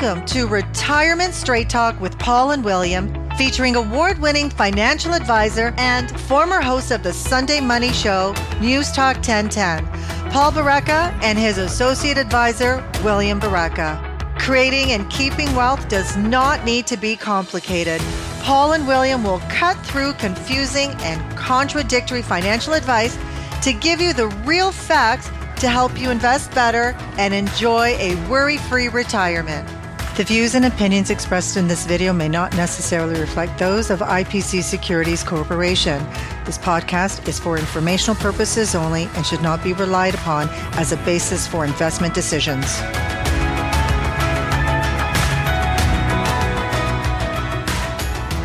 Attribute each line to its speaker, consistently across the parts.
Speaker 1: Welcome to Retirement Straight Talk with Paul and William, featuring award winning financial advisor and former host of the Sunday Money Show, News Talk 1010, Paul Baraka, and his associate advisor, William Baraka. Creating and keeping wealth does not need to be complicated. Paul and William will cut through confusing and contradictory financial advice to give you the real facts to help you invest better and enjoy a worry free retirement. The views and opinions expressed in this video may not necessarily reflect those of IPC Securities Corporation. This podcast is for informational purposes only and should not be relied upon as a basis for investment decisions.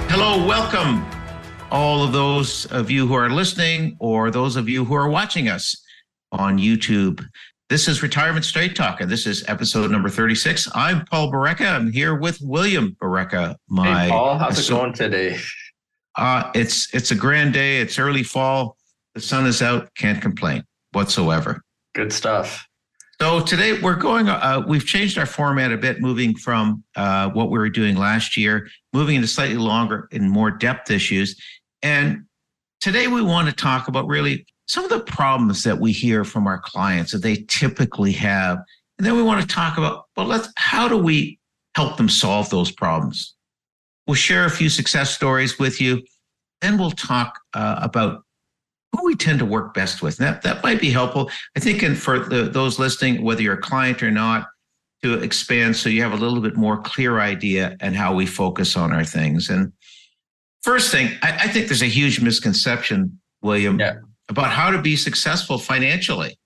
Speaker 2: Hello, welcome, all of those of you who are listening or those of you who are watching us on YouTube. This is Retirement Straight Talk, and this is episode number 36. I'm Paul Baraka. I'm here with William Baraka.
Speaker 3: My hey Paul, how's it going today?
Speaker 2: Uh, it's it's a grand day. It's early fall. The sun is out. Can't complain whatsoever.
Speaker 3: Good stuff.
Speaker 2: So today we're going. Uh, we've changed our format a bit, moving from uh, what we were doing last year, moving into slightly longer and more depth issues. And today we want to talk about really some of the problems that we hear from our clients that they typically have. And then we want to talk about, well, let's, how do we help them solve those problems? We'll share a few success stories with you. Then we'll talk uh, about who we tend to work best with. That, that might be helpful. I think and for the, those listening, whether you're a client or not, to expand so you have a little bit more clear idea and how we focus on our things. And first thing, I, I think there's a huge misconception, William, yeah about how to be successful financially.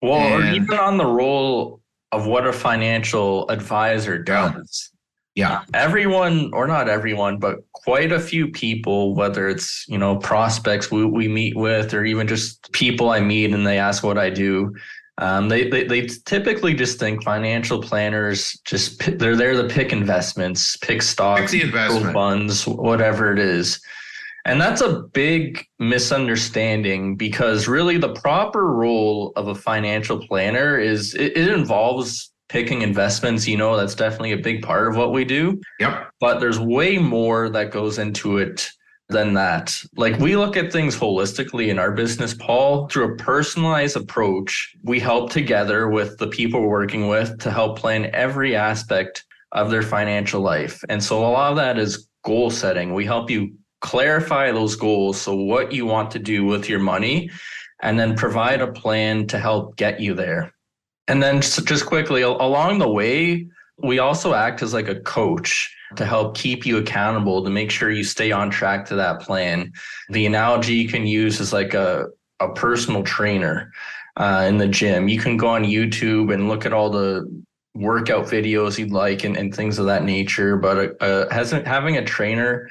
Speaker 3: Well, and, or even on the role of what a financial advisor does.
Speaker 2: Yeah.
Speaker 3: Everyone, or not everyone, but quite a few people, whether it's, you know, prospects we, we meet with, or even just people I meet and they ask what I do. Um, they, they they typically just think financial planners just they're there to pick investments, pick stocks, pick funds, whatever it is. And that's a big misunderstanding because really the proper role of a financial planner is it, it, involves picking investments. You know, that's definitely a big part of what we do.
Speaker 2: Yep.
Speaker 3: But there's way more that goes into it than that. Like we look at things holistically in our business, Paul, through a personalized approach. We help together with the people we're working with to help plan every aspect of their financial life. And so a lot of that is goal setting. We help you clarify those goals. So, what you want to do with your money, and then provide a plan to help get you there. And then, just quickly, along the way, we also act as like a coach to help keep you accountable to make sure you stay on track to that plan. The analogy you can use is like a, a personal trainer uh, in the gym. You can go on YouTube and look at all the workout videos you'd like and, and things of that nature. But uh, hasn't having a trainer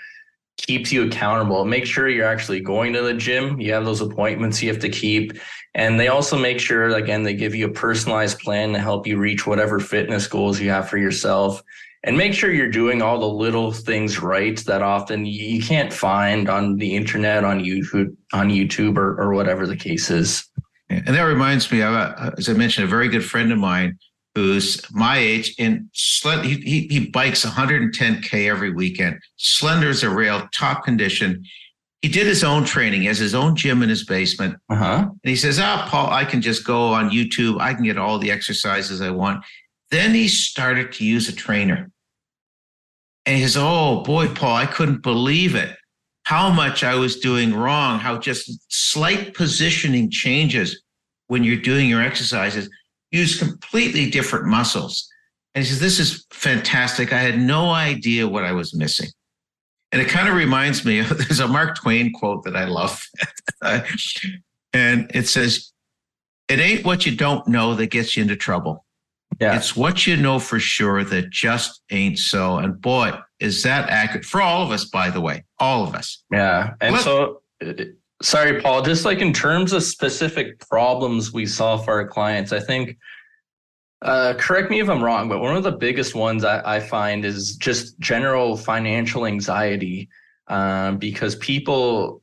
Speaker 3: keeps you accountable. Make sure you're actually going to the gym. You have those appointments you have to keep. And they also make sure, again, they give you a personalized plan to help you reach whatever fitness goals you have for yourself. And make sure you're doing all the little things right that often you can't find on the internet, on YouTube, on YouTube, or, or whatever the case is.
Speaker 2: And that reminds me of, as I mentioned, a very good friend of mine who's my age and sled, he, he, he bikes 110k every weekend slender as a rail top condition. He did his own training he has his own gym in his basement. Uh-huh. and he says ah oh, paul i can just go on youtube i can get all the exercises i want. Then he started to use a trainer. And he says oh boy paul i couldn't believe it how much i was doing wrong how just slight positioning changes when you're doing your exercises use completely different muscles. And he says, This is fantastic. I had no idea what I was missing. And it kind of reminds me of there's a Mark Twain quote that I love. and it says, It ain't what you don't know that gets you into trouble. Yeah. It's what you know for sure that just ain't so. And boy, is that accurate for all of us, by the way, all of us.
Speaker 3: Yeah. And Let, so Sorry, Paul. Just like in terms of specific problems we solve for our clients, I think, uh, correct me if I'm wrong, but one of the biggest ones I, I find is just general financial anxiety um, because people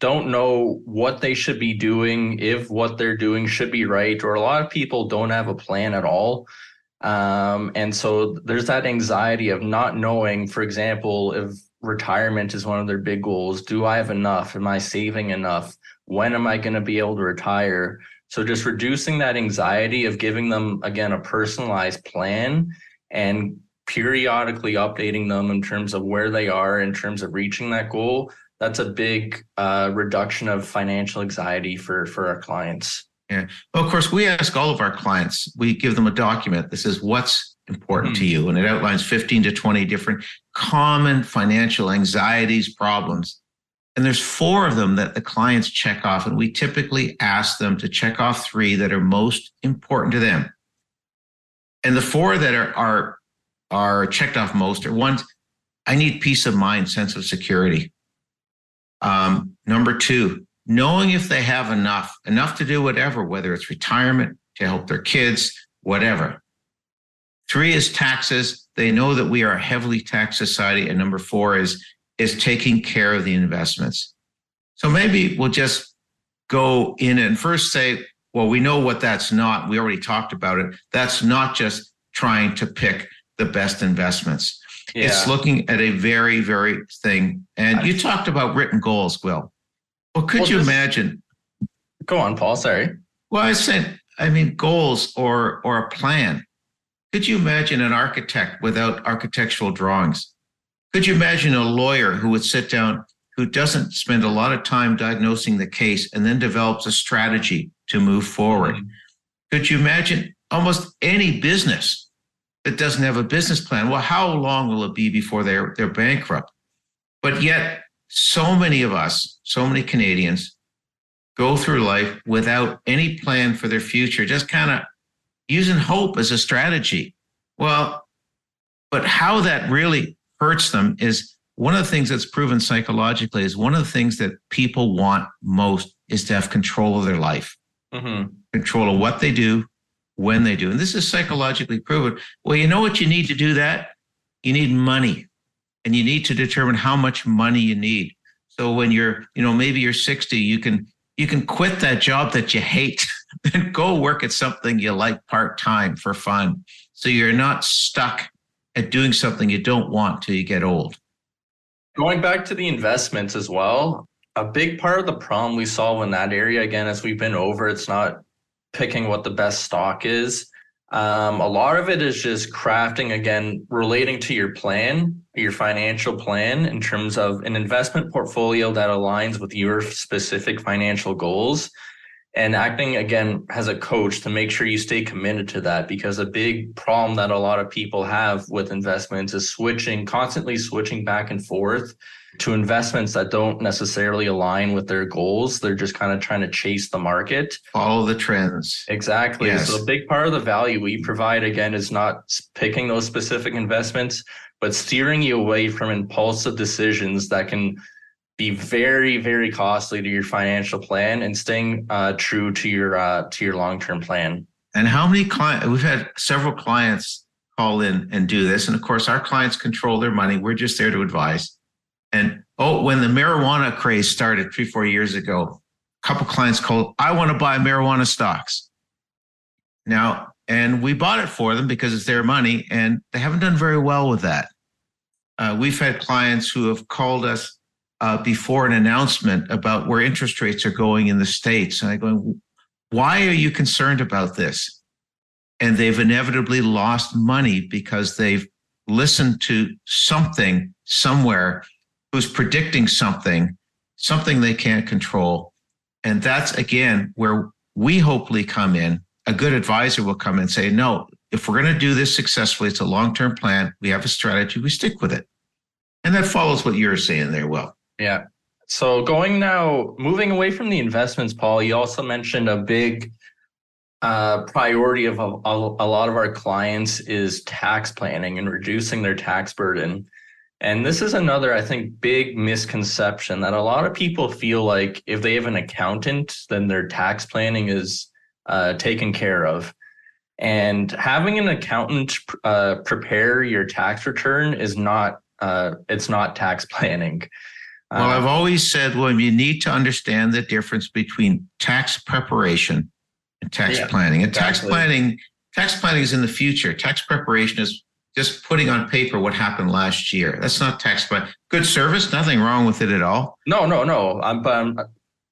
Speaker 3: don't know what they should be doing, if what they're doing should be right, or a lot of people don't have a plan at all. Um, and so there's that anxiety of not knowing, for example, if retirement is one of their big goals, do I have enough? Am I saving enough? When am I going to be able to retire? So just reducing that anxiety of giving them, again, a personalized plan and periodically updating them in terms of where they are in terms of reaching that goal that's a big uh, reduction of financial anxiety for for our clients
Speaker 2: yeah. Well, of course, we ask all of our clients, we give them a document that says what's important mm-hmm. to you. And it outlines 15 to 20 different common financial anxieties, problems. And there's four of them that the clients check off. And we typically ask them to check off three that are most important to them. And the four that are, are, are checked off most are one, I need peace of mind, sense of security. Um, number two, knowing if they have enough, enough to do whatever, whether it's retirement, to help their kids, whatever. Three is taxes. They know that we are a heavily taxed society. And number four is, is taking care of the investments. So maybe we'll just go in and first say, well, we know what that's not. We already talked about it. That's not just trying to pick the best investments. Yeah. It's looking at a very, very thing. And you talked about written goals, Will. Well, could well, you this, imagine?
Speaker 3: Go on, Paul. Sorry.
Speaker 2: Well, I said, I mean, goals or or a plan. Could you imagine an architect without architectural drawings? Could you imagine a lawyer who would sit down, who doesn't spend a lot of time diagnosing the case and then develops a strategy to move forward? Mm-hmm. Could you imagine almost any business that doesn't have a business plan? Well, how long will it be before they're they're bankrupt? But yet so many of us, so many Canadians go through life without any plan for their future, just kind of using hope as a strategy. Well, but how that really hurts them is one of the things that's proven psychologically is one of the things that people want most is to have control of their life, mm-hmm. control of what they do, when they do. And this is psychologically proven. Well, you know what you need to do that? You need money and you need to determine how much money you need. So when you're, you know, maybe you're 60, you can you can quit that job that you hate and go work at something you like part-time for fun. So you're not stuck at doing something you don't want till you get old.
Speaker 3: Going back to the investments as well, a big part of the problem we solve in that area, again, as we've been over, it's not picking what the best stock is. Um, a lot of it is just crafting again, relating to your plan, your financial plan in terms of an investment portfolio that aligns with your specific financial goals and acting again as a coach to make sure you stay committed to that because a big problem that a lot of people have with investments is switching constantly switching back and forth to investments that don't necessarily align with their goals. They're just kind of trying to chase the market.
Speaker 2: Follow the trends.
Speaker 3: Exactly. Yes. So a big part of the value we provide again is not picking those specific investments, but steering you away from impulsive decisions that can be very, very costly to your financial plan and staying uh, true to your uh, to your long term plan.
Speaker 2: And how many clients? We've had several clients call in and do this, and of course, our clients control their money. We're just there to advise. And oh, when the marijuana craze started three, four years ago, a couple clients called, I want to buy marijuana stocks. Now, and we bought it for them because it's their money, and they haven't done very well with that. Uh, we've had clients who have called us uh, before an announcement about where interest rates are going in the states, and I go, "Why are you concerned about this?" And they've inevitably lost money because they've listened to something somewhere who's predicting something, something they can't control. And that's again where we hopefully come in. A good advisor will come and say, no, if we're going to do this successfully, it's a long term plan. We have a strategy, we stick with it. And that follows what you're saying there, Will.
Speaker 3: Yeah. So going now, moving away from the investments, Paul, you also mentioned a big uh, priority of a, a, lot of our clients is tax planning and reducing their tax burden. And this is another, I think, big misconception that a lot of people feel like if they have an accountant, then their tax planning is uh, taken care of. And having an accountant uh, prepare your tax return is not uh, it's not tax planning.
Speaker 2: Well, uh, I've always said, well, you need to understand the difference between tax preparation and tax yeah, planning. And exactly. tax planning tax planning is in the future. Tax preparation is just putting on paper what happened last year. That's not tax plan. Good service, nothing wrong with it at all.
Speaker 3: No, no, no. I'm, I'm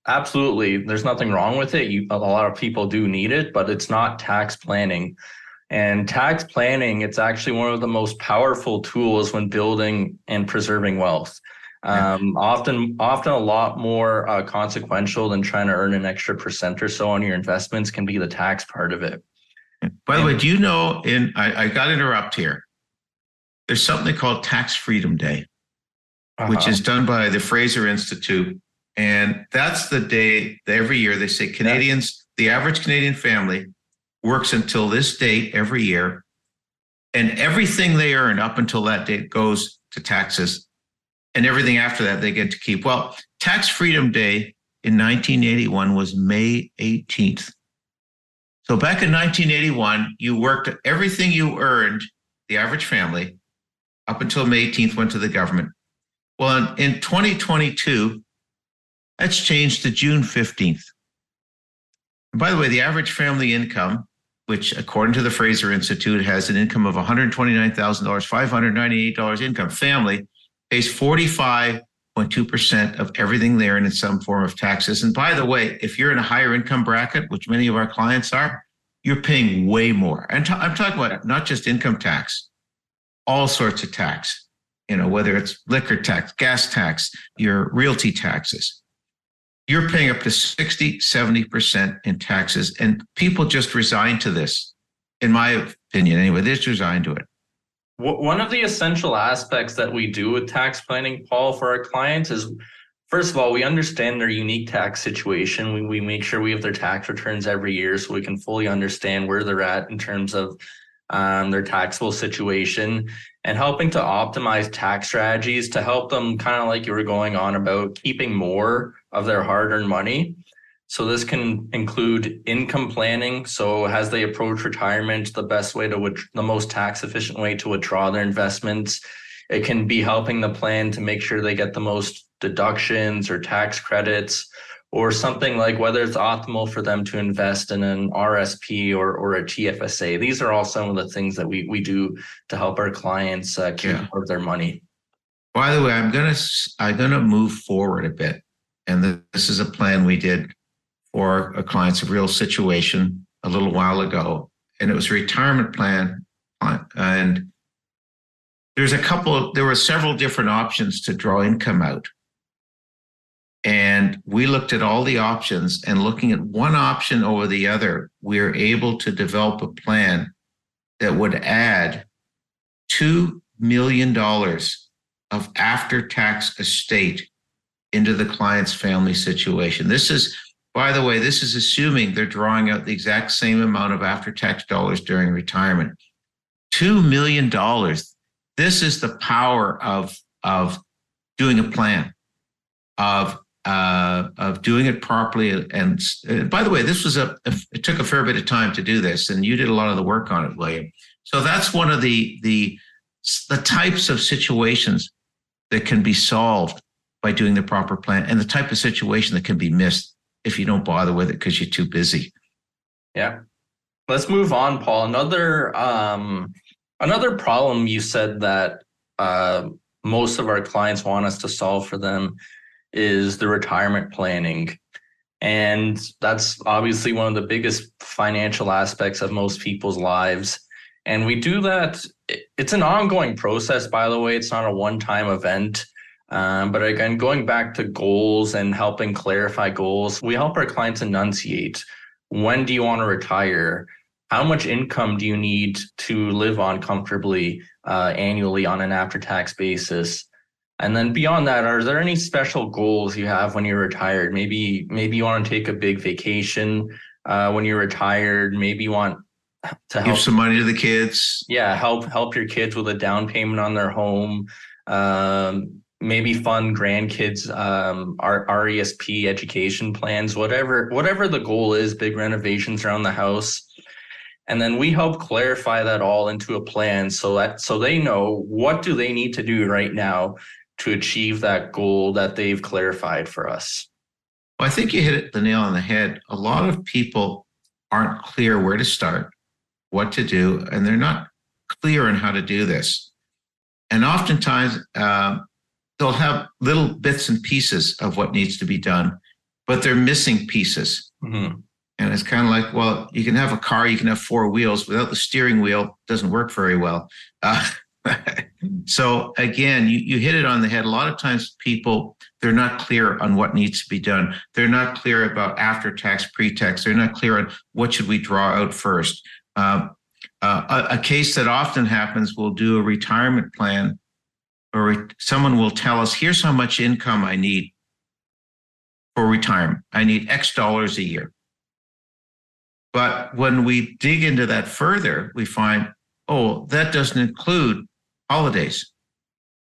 Speaker 3: absolutely. There's nothing wrong with it. You, a lot of people do need it, but it's not tax planning. And tax planning, it's actually one of the most powerful tools when building and preserving wealth. Um, often, often a lot more uh, consequential than trying to earn an extra percent or so on your investments can be the tax part of it.
Speaker 2: By the way, do you know? In I, I got to interrupt here. There's something called Tax Freedom Day, uh-huh. which is done by the Fraser Institute, and that's the day every year they say Canadians, yeah. the average Canadian family, works until this date every year, and everything they earn up until that date goes to taxes, and everything after that they get to keep. Well, Tax Freedom Day in 1981 was May 18th. So back in 1981, you worked everything you earned, the average family, up until May 18th went to the government. Well, in, in 2022, that's changed to June 15th. And by the way, the average family income which according to the Fraser Institute has an income of $129,000, $598 income. Family pays 45.2% of everything there in some form of taxes. And by the way, if you're in a higher income bracket, which many of our clients are, you're paying way more. And t- I'm talking about not just income tax, all sorts of tax, you know, whether it's liquor tax, gas tax, your realty taxes you're paying up to 60, 70% in taxes. And people just resign to this, in my opinion, anyway. They just resign to it.
Speaker 3: One of the essential aspects that we do with tax planning, Paul, for our clients is first of all, we understand their unique tax situation. We, we make sure we have their tax returns every year so we can fully understand where they're at in terms of um, their taxable situation and helping to optimize tax strategies to help them kind of like you were going on about keeping more of their hard-earned money. So this can include income planning. So as they approach retirement, the best way to the most tax efficient way to withdraw their investments. It can be helping the plan to make sure they get the most deductions or tax credits or something like whether it's optimal for them to invest in an RSP or, or a TFSA. These are all some of the things that we, we do to help our clients uh, keep yeah. their money.
Speaker 2: By the way, I'm gonna I'm gonna move forward a bit, and this is a plan we did for a client's real situation a little while ago, and it was a retirement plan, and there's a couple. There were several different options to draw income out and we looked at all the options and looking at one option over the other, we were able to develop a plan that would add $2 million of after tax estate into the client's family situation. This is, by the way, this is assuming they're drawing out the exact same amount of after tax dollars during retirement. $2 million. This is the power of, of doing a plan, of uh, of doing it properly. And uh, by the way, this was a, it took a fair bit of time to do this, and you did a lot of the work on it, William. So that's one of the the the types of situations that can be solved by doing the proper plan, and the type of situation that can be missed if you don't bother with it because you're too busy.
Speaker 3: Yeah. Let's move on, Paul. Another um, another problem you said that uh, most of our clients want us to solve for them is the retirement planning. And that's obviously one of the biggest financial aspects of most people's lives. And we do that. It's an ongoing process, by the way. It's not a one time event. Um, but again, going back to goals and helping clarify goals, we help our clients enunciate when do you want to retire? How much income do you need to live on comfortably uh, annually on an after tax basis? And then beyond that, are there any special goals you have when you're retired? Maybe maybe you want to take a big vacation uh, when you're retired. Maybe you want
Speaker 2: to help, give some money to the kids.
Speaker 3: Yeah, help help your kids with a down payment on their home. Um, maybe fund grandkids um, our RESP education plans, whatever whatever the goal is. Big renovations around the house and then we help clarify that all into a plan so that so they know what do they need to do right now to achieve that goal that they've clarified for us?
Speaker 2: Well, I think you hit the nail on the head. A lot of people aren't clear where to start. what to do, and they're not clear on how to do this. And oftentimes, uh, they'll have little bits and pieces of what needs to be done, but they're missing pieces. Mm-hmm. And it's kind of like, well, you can have a car, you can have four wheels without the steering wheel, doesn't work very well. Uh, so again, you, you hit it on the head. A lot of times people, they're not clear on what needs to be done. They're not clear about after tax, pre-tax. They're not clear on what should we draw out first. Um, uh, a, a, case that often happens, we'll do a retirement plan or someone will tell us, here's how much income I need for retirement. I need X dollars a year. But when we dig into that further, we find, oh, that doesn't include holidays.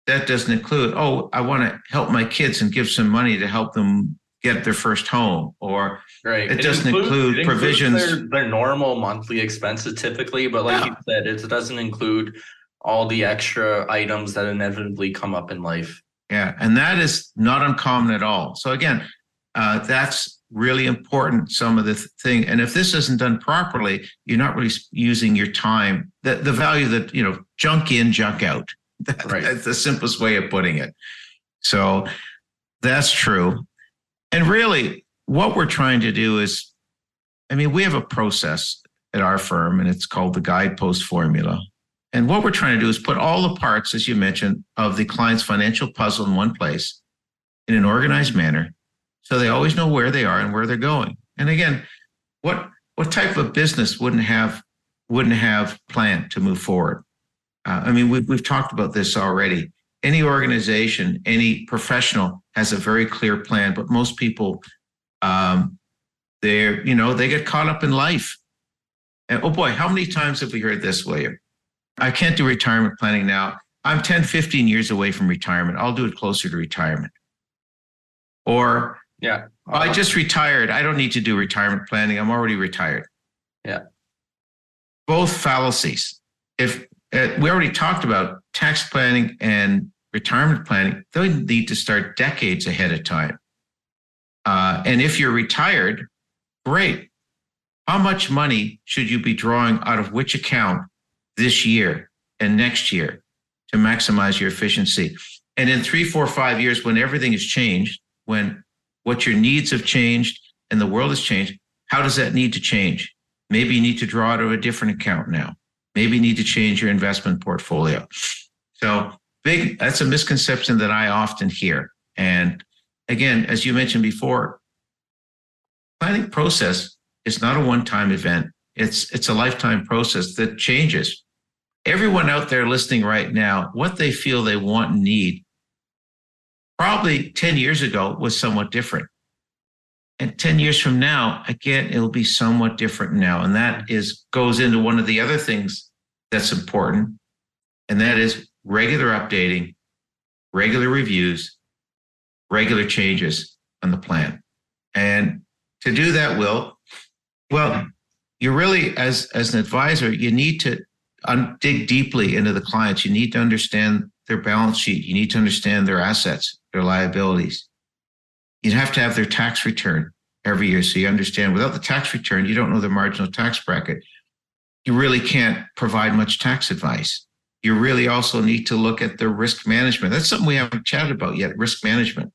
Speaker 2: That doesn't include, oh, I want to help my kids and give some money to help them get their first home. Or right. it, it doesn't includes, include it provisions.
Speaker 3: Their, their, normal monthly expenses typically, but like yeah. you said, it doesn't include all the extra items that inevitably come up in life.
Speaker 2: Yeah. And that is not uncommon at all. So again, uh, that's really important some of the th- thing and if this isn't done properly you're not really using your time the, the value that you know junk in junk out that, right. that's the simplest way of putting it so that's true and really what we're trying to do is i mean we have a process at our firm and it's called the guidepost formula and what we're trying to do is put all the parts as you mentioned of the client's financial puzzle in one place in an organized manner so they always know where they are and where they're going. And again, what what type of business wouldn't have wouldn't have planned to move forward? Uh, I mean, we've we've talked about this already. Any organization, any professional has a very clear plan, but most people, um, they're you know they get caught up in life. And oh boy, how many times have we heard this, William? I can't do retirement planning now. I'm 10, 15 years away from retirement. I'll do it closer to retirement. Or
Speaker 3: yeah.
Speaker 2: I just retired. I don't need to do retirement planning. I'm already retired.
Speaker 3: Yeah.
Speaker 2: Both fallacies. If uh, we already talked about tax planning and retirement planning, they need to start decades ahead of time. Uh, and if you're retired, great. How much money should you be drawing out of which account this year and next year to maximize your efficiency? And in three, four, five years, when everything has changed, when what your needs have changed and the world has changed. How does that need to change? Maybe you need to draw of a different account now. Maybe you need to change your investment portfolio. So big, that's a misconception that I often hear. And again, as you mentioned before, planning process is not a one-time event. It's it's a lifetime process that changes. Everyone out there listening right now, what they feel they want and need probably 10 years ago was somewhat different. And 10 years from now, again, it'll be somewhat different now. And that is goes into one of the other things that's important. And that is regular updating, regular reviews, regular changes on the plan. And to do that, Will, well, you really, as, as an advisor, you need to dig deeply into the clients. You need to understand their balance sheet. You need to understand their assets their liabilities. You'd have to have their tax return every year so you understand without the tax return, you don't know the marginal tax bracket. You really can't provide much tax advice. You really also need to look at the risk management. That's something we haven't chatted about yet risk management.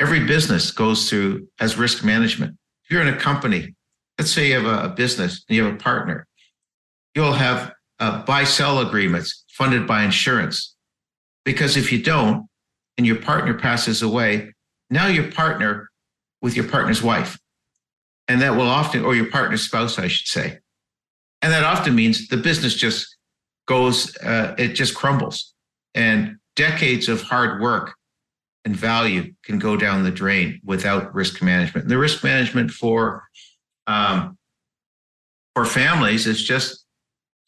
Speaker 2: Every business goes through as risk management. If you're in a company, let's say you have a, business and you have a partner, you'll have uh, buy sell agreements funded by insurance. Because if you don't, and your partner passes away, now your partner with your partner's wife. And that will often, or your partner's spouse, I should say. And that often means the business just goes, uh, it just crumbles. And decades of hard work and value can go down the drain without risk management. And the risk management for um, for families is just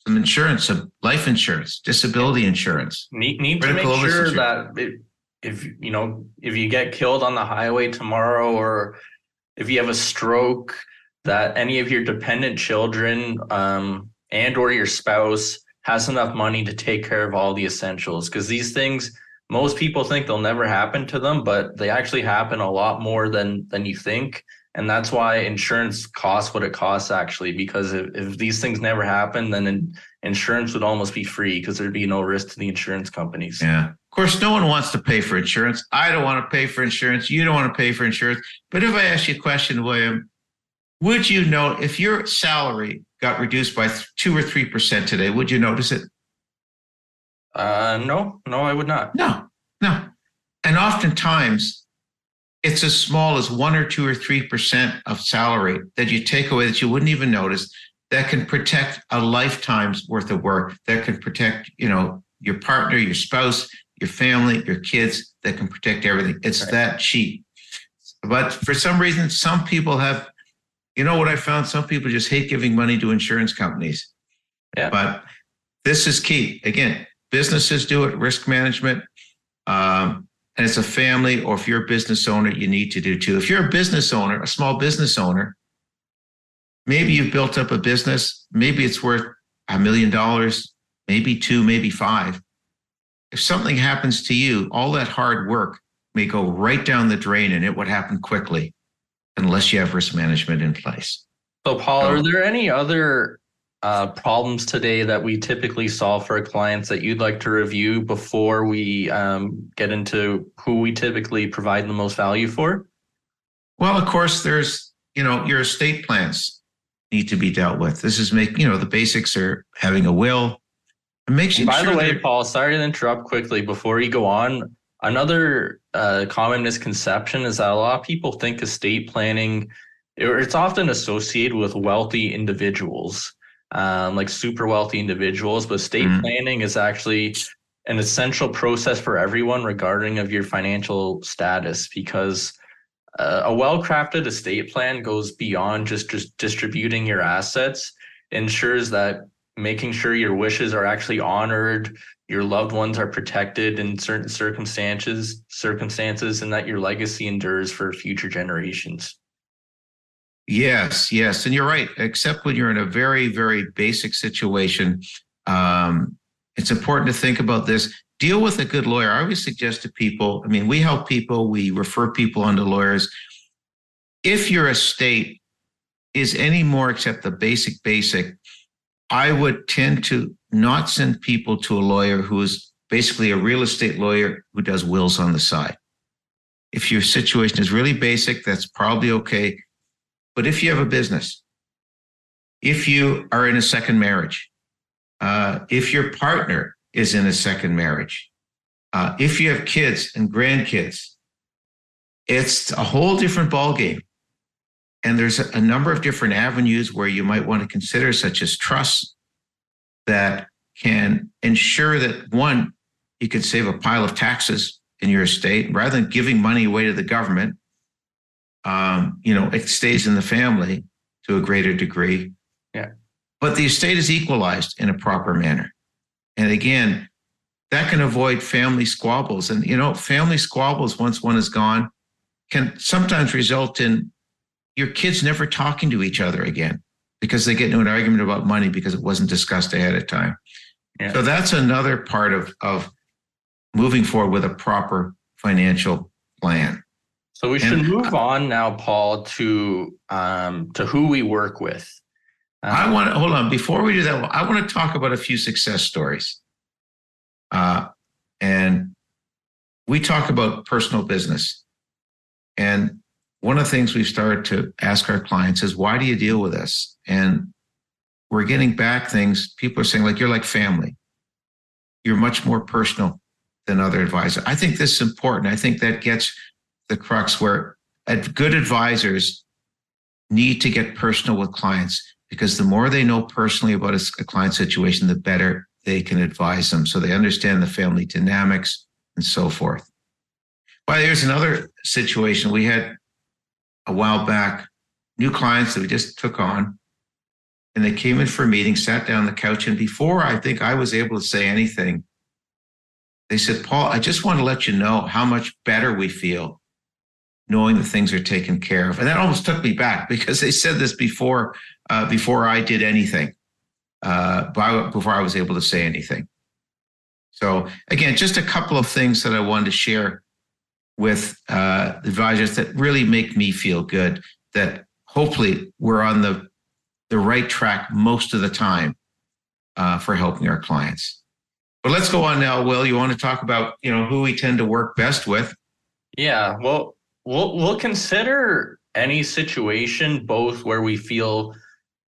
Speaker 2: some insurance, some life insurance, disability insurance.
Speaker 3: Need, need to make sure that it, if you know if you get killed on the highway tomorrow or if you have a stroke that any of your dependent children um, and or your spouse has enough money to take care of all the essentials because these things most people think they'll never happen to them but they actually happen a lot more than than you think And that's why insurance costs what it costs actually, because if, if these things never happen, then in, insurance would almost be free because there'd be no risk to the insurance companies.
Speaker 2: Yeah. Of course, no one wants to pay for insurance. I don't want to pay for insurance. You don't want to pay for insurance. But if I ask you a question, William, would you know if your salary got reduced by two or three percent today, would you notice it?
Speaker 3: Uh, no, no, I would not.
Speaker 2: No, no. And oftentimes, it's as small as one or two or three percent of salary that you take away that you wouldn't even notice that can protect a lifetime's worth of work that can protect you know your partner your spouse your family your kids that can protect everything. It's right. that cheap. But for some reason some people have you know what i found? Some people just hate giving money to insurance companies. Yeah. but this is key. Again businesses do it risk management um, and it's a family or if you're a business owner you need to do too. If you're a business owner a small business owner maybe you've built up a business maybe it's worth a million dollars maybe two maybe five. If something happens to you all that hard work may go right down the drain and it would happen quickly unless you have risk management in place.
Speaker 3: So paul are there any other uh, problems today that we typically solve for clients that you'd like to review before we um, get into who we typically provide the most value for?
Speaker 2: Well, of course, there's you know your estate plans need to be dealt with. This is make you know the basics are having a will.
Speaker 3: It makes you. By the way, Paul, sorry to interrupt quickly before you go on. Another uh, common misconception is that a lot of people think estate planning, it's often associated with wealthy individuals um, like super wealthy individuals, but estate mm-hmm. planning is actually an essential process for everyone regarding of your financial status because uh, a well-crafted estate plan goes beyond just, just distributing your assets ensures that making sure your wishes are actually honored your loved ones are protected in certain circumstances circumstances and that your legacy endures for future generations
Speaker 2: Yes, yes, and you're right. Except when you're in a very, very basic situation, um, it's important to think about this. Deal with a good lawyer. I always suggest to people. I mean, we help people. We refer people onto lawyers. If your estate is any more except the basic, basic, I would tend to not send people to a lawyer who is basically a real estate lawyer who does wills on the side. If your situation is really basic, that's probably okay but if you have a business, if you are in a second marriage, uh, if your partner is in a second marriage, uh, if you have kids and grandkids, it's a whole different ballgame. And there's a number of different avenues where you might want to consider, such as trusts that can ensure that one, you can save a pile of taxes in your estate rather than giving money away to the government um, you know, it stays in the family to a greater degree.
Speaker 3: Yeah.
Speaker 2: But the estate is equalized in a proper manner. And again, that can avoid family squabbles. And, you know, family squabbles, once one is gone, can sometimes result in your kids never talking to each other again because they get into an argument about money because it wasn't discussed ahead of time. Yeah. So that's another part of, of moving forward with a proper financial plan.
Speaker 3: So we should move on now, Paul, to um, to who we work with.
Speaker 2: Um, I want to hold on before we do that. I want to talk about a few success stories. Uh, and we talk about personal business. And one of the things we've started to ask our clients is, why do you deal with us?" And we're getting back things. People are saying, like, you're like family. You're much more personal than other advisors. I think this is important. I think that gets the crux where good advisors need to get personal with clients because the more they know personally about a, client situation, the better they can advise them. So they understand the family dynamics and so forth. But there's another situation we had a while back, new clients that we just took on, and they came in for a meeting, sat down on the couch, and before I think I was able to say anything, they said, Paul, I just want to let you know how much better we feel knowing that things are taken care of. And that almost took me back because they said this before uh, before I did anything, uh, before I was able to say anything. So again, just a couple of things that I wanted to share with uh, advisors that really make me feel good. that hopefully we're on the the right track most of the time uh, for helping our clients. But let's go on now, Will. You want to talk about you know who we tend to work best with?
Speaker 3: Yeah, well, we'll we'll consider any situation both where we feel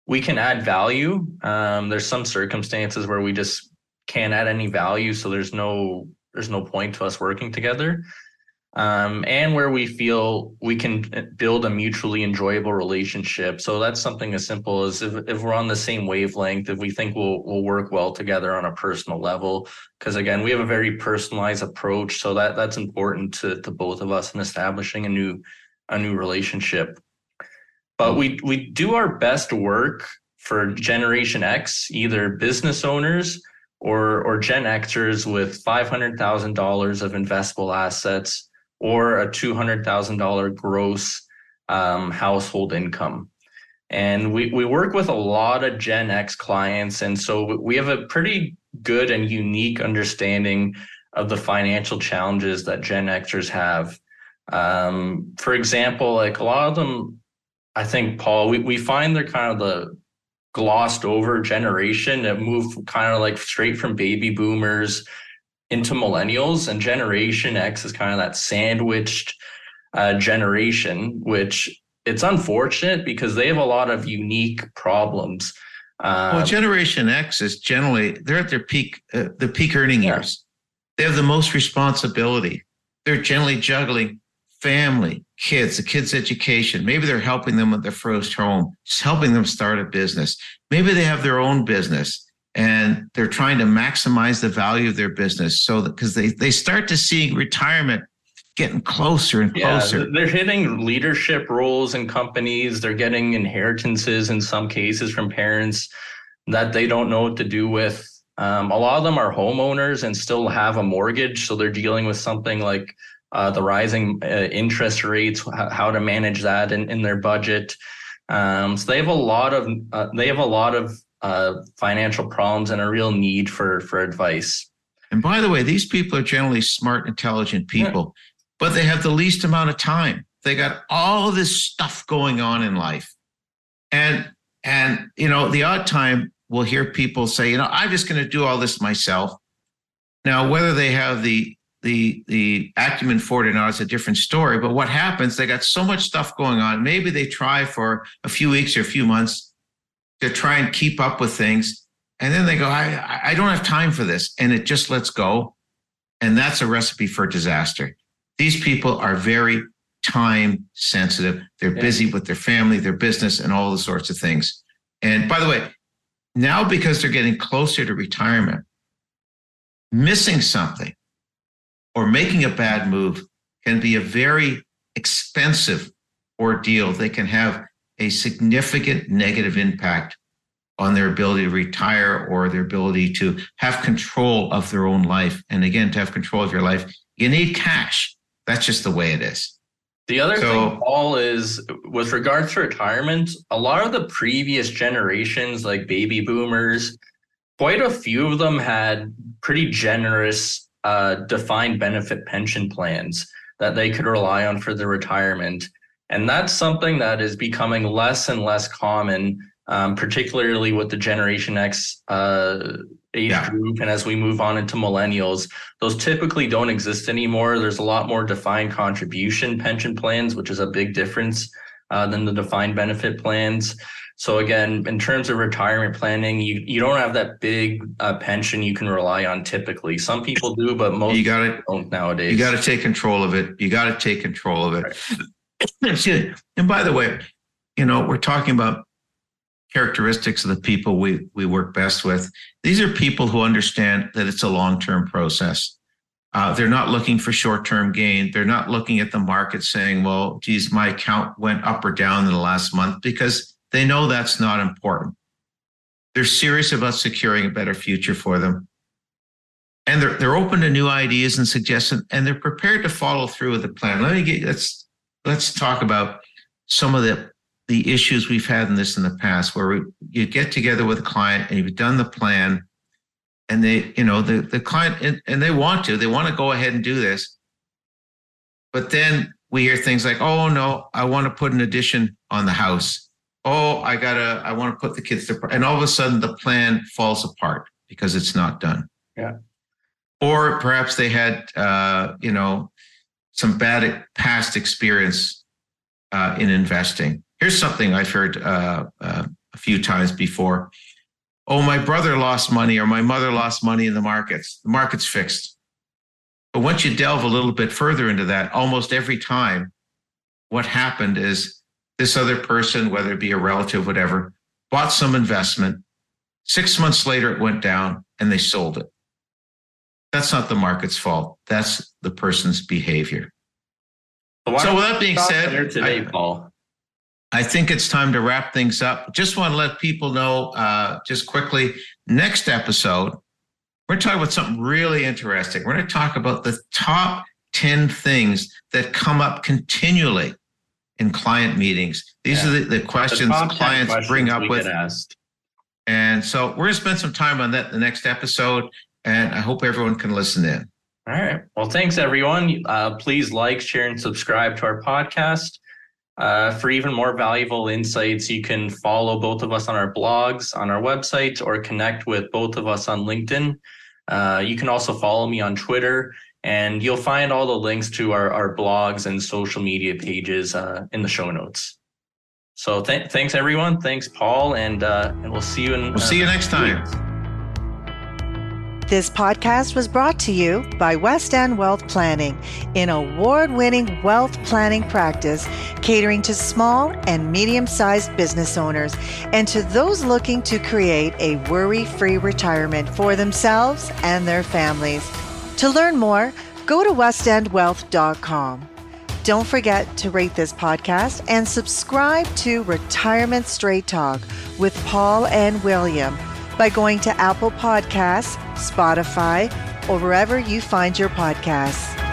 Speaker 3: we can add value. Um, there's some circumstances where we just can't add any value, so there's no there's no point to us working together um, and where we feel we can build a mutually enjoyable relationship. So that's something as simple as if, if we're on the same wavelength, if we think we'll we'll work well together on a personal level. Because again, we have a very personalized approach, so that that's important to to both of us in establishing a new a new relationship. But we we do our best work for Generation X, either business owners or or Gen Xers with five hundred thousand dollars of investable assets or a $200,000 gross um, household income. And we, we work with a lot of Gen X clients. And so we have a pretty good and unique understanding of the financial challenges that Gen Xers have. Um, for example, like a lot of them, I think, Paul, we, we find they're kind of the glossed over generation that move kind of like straight from baby boomers into millennials and generation x is kind of that sandwiched uh, generation which it's unfortunate because they have a lot of unique problems.
Speaker 2: Um, well generation x is generally they're at their peak uh, the peak earning yeah. years. They have the most responsibility. They're generally juggling family kids the kids education. Maybe they're helping them with their first home just helping them start a business. Maybe they have their own business and they're trying to maximize the value of their business so because they they start to see retirement getting closer and closer.
Speaker 3: Yeah, they're hitting leadership roles in companies. They're getting inheritances in some cases from parents that they don't know what to do with. Um, a lot of them are homeowners and still have a mortgage, so they're dealing with something like uh, the rising uh, interest rates, how to manage that in, in their budget. Um, so they have a lot of uh, they have a lot of uh, financial problems and a real need for for advice.
Speaker 2: And by the way, these people are generally smart, intelligent people, yeah. but they have the least amount of time. They got all this stuff going on in life, and and you know the odd time we'll hear people say, you know, I'm just going to do all this myself. Now, whether they have the the the acumen for it or not is a different story. But what happens? They got so much stuff going on. Maybe they try for a few weeks or a few months to try and keep up with things. And then they go, I, I don't have time for this. And it just lets go. And that's a recipe for disaster. These people are very time sensitive. They're yeah. busy with their family, their business, and all the sorts of things. And by the way, now because they're getting closer to retirement, missing something or making a bad move can be a very expensive ordeal. They can have a significant negative impact on their ability to retire or their ability to have control of their own life. And again, to have control of your life, you need cash. That's just the way it is.
Speaker 3: The other so, thing, Paul, is with regards to retirement, a lot of the previous generations, like baby boomers, quite a few of them had pretty generous uh, defined benefit pension plans that they could rely on for their retirement. And that's something that is becoming less and less common, um, particularly with the Generation X uh, age yeah. group. And as we move on into millennials, those typically don't exist anymore. There's a lot more defined contribution pension plans, which is a big difference uh, than the defined benefit plans. So again, in terms of retirement planning, you, you don't have that big uh, pension you can rely on typically. Some people do, but most you got don't nowadays.
Speaker 2: You got to take control of it. You got to take control of it. Right. and by the way, you know, we're talking about characteristics of the people we we work best with. These are people who understand that it's a long term process. Uh, they're not looking for short term gain. They're not looking at the market saying, "Well, geez, my account went up or down in the last month," because they know that's not important. They're serious about securing a better future for them, and they're they're open to new ideas and suggestions, and they're prepared to follow through with the plan. Let me get let's let's talk about some of the the issues we've had in this in the past where we, you get together with a client and you've done the plan and they you know the the client and, and they want to they want to go ahead and do this but then we hear things like, "Oh no, I want to put an addition on the house." Oh, I gotta, I want to put the kids to, and all of a sudden the plan falls apart because it's not done.
Speaker 3: Yeah.
Speaker 2: Or perhaps they had, uh, you know, some bad past experience uh, in investing. Here's something I've heard uh, uh, a few times before. Oh, my brother lost money or my mother lost money in the markets. The market's fixed. But once you delve a little bit further into that, almost every time, what happened is this other person, whether it be a relative, whatever, bought some investment. Six months later, it went down and they sold it. That's not the market's fault. That's the person's behavior.
Speaker 3: Why
Speaker 2: So with that being said,
Speaker 3: today,
Speaker 2: I-
Speaker 3: Paul.
Speaker 2: I think it's time to wrap things up. Just want to let people know, uh, just quickly, next episode, we're talking about something really interesting. We're going to talk about the top 10 things that come up continually in client meetings. These
Speaker 3: Yeah.
Speaker 2: are the, the questions
Speaker 3: The top 10
Speaker 2: clients bring up with.
Speaker 3: asked.
Speaker 2: And so we're going to spend some time on that in the next episode. And I hope everyone can listen in.
Speaker 3: All right. Well, thanks everyone. Uh, please like, share, and subscribe to our podcast. Uh, for even more valuable insights, you can follow both of us on our blogs, on our website, or connect with both of us on LinkedIn. Uh, you can also follow me on Twitter, and you'll find all the links to our, our blogs and social media pages uh, in the show notes. So th- thanks everyone. Thanks Paul, and uh, and we'll see you in.
Speaker 2: We'll see you next time.
Speaker 1: This podcast was brought to you by West End Wealth Planning, an award winning wealth planning practice catering to small and medium sized business owners and to those looking to create a worry free retirement for themselves and their families. To learn more, go to westendwealth.com. Don't forget to rate this podcast and subscribe to Retirement Straight Talk with Paul and William by going to Apple Podcasts, Spotify, or wherever you find your podcasts.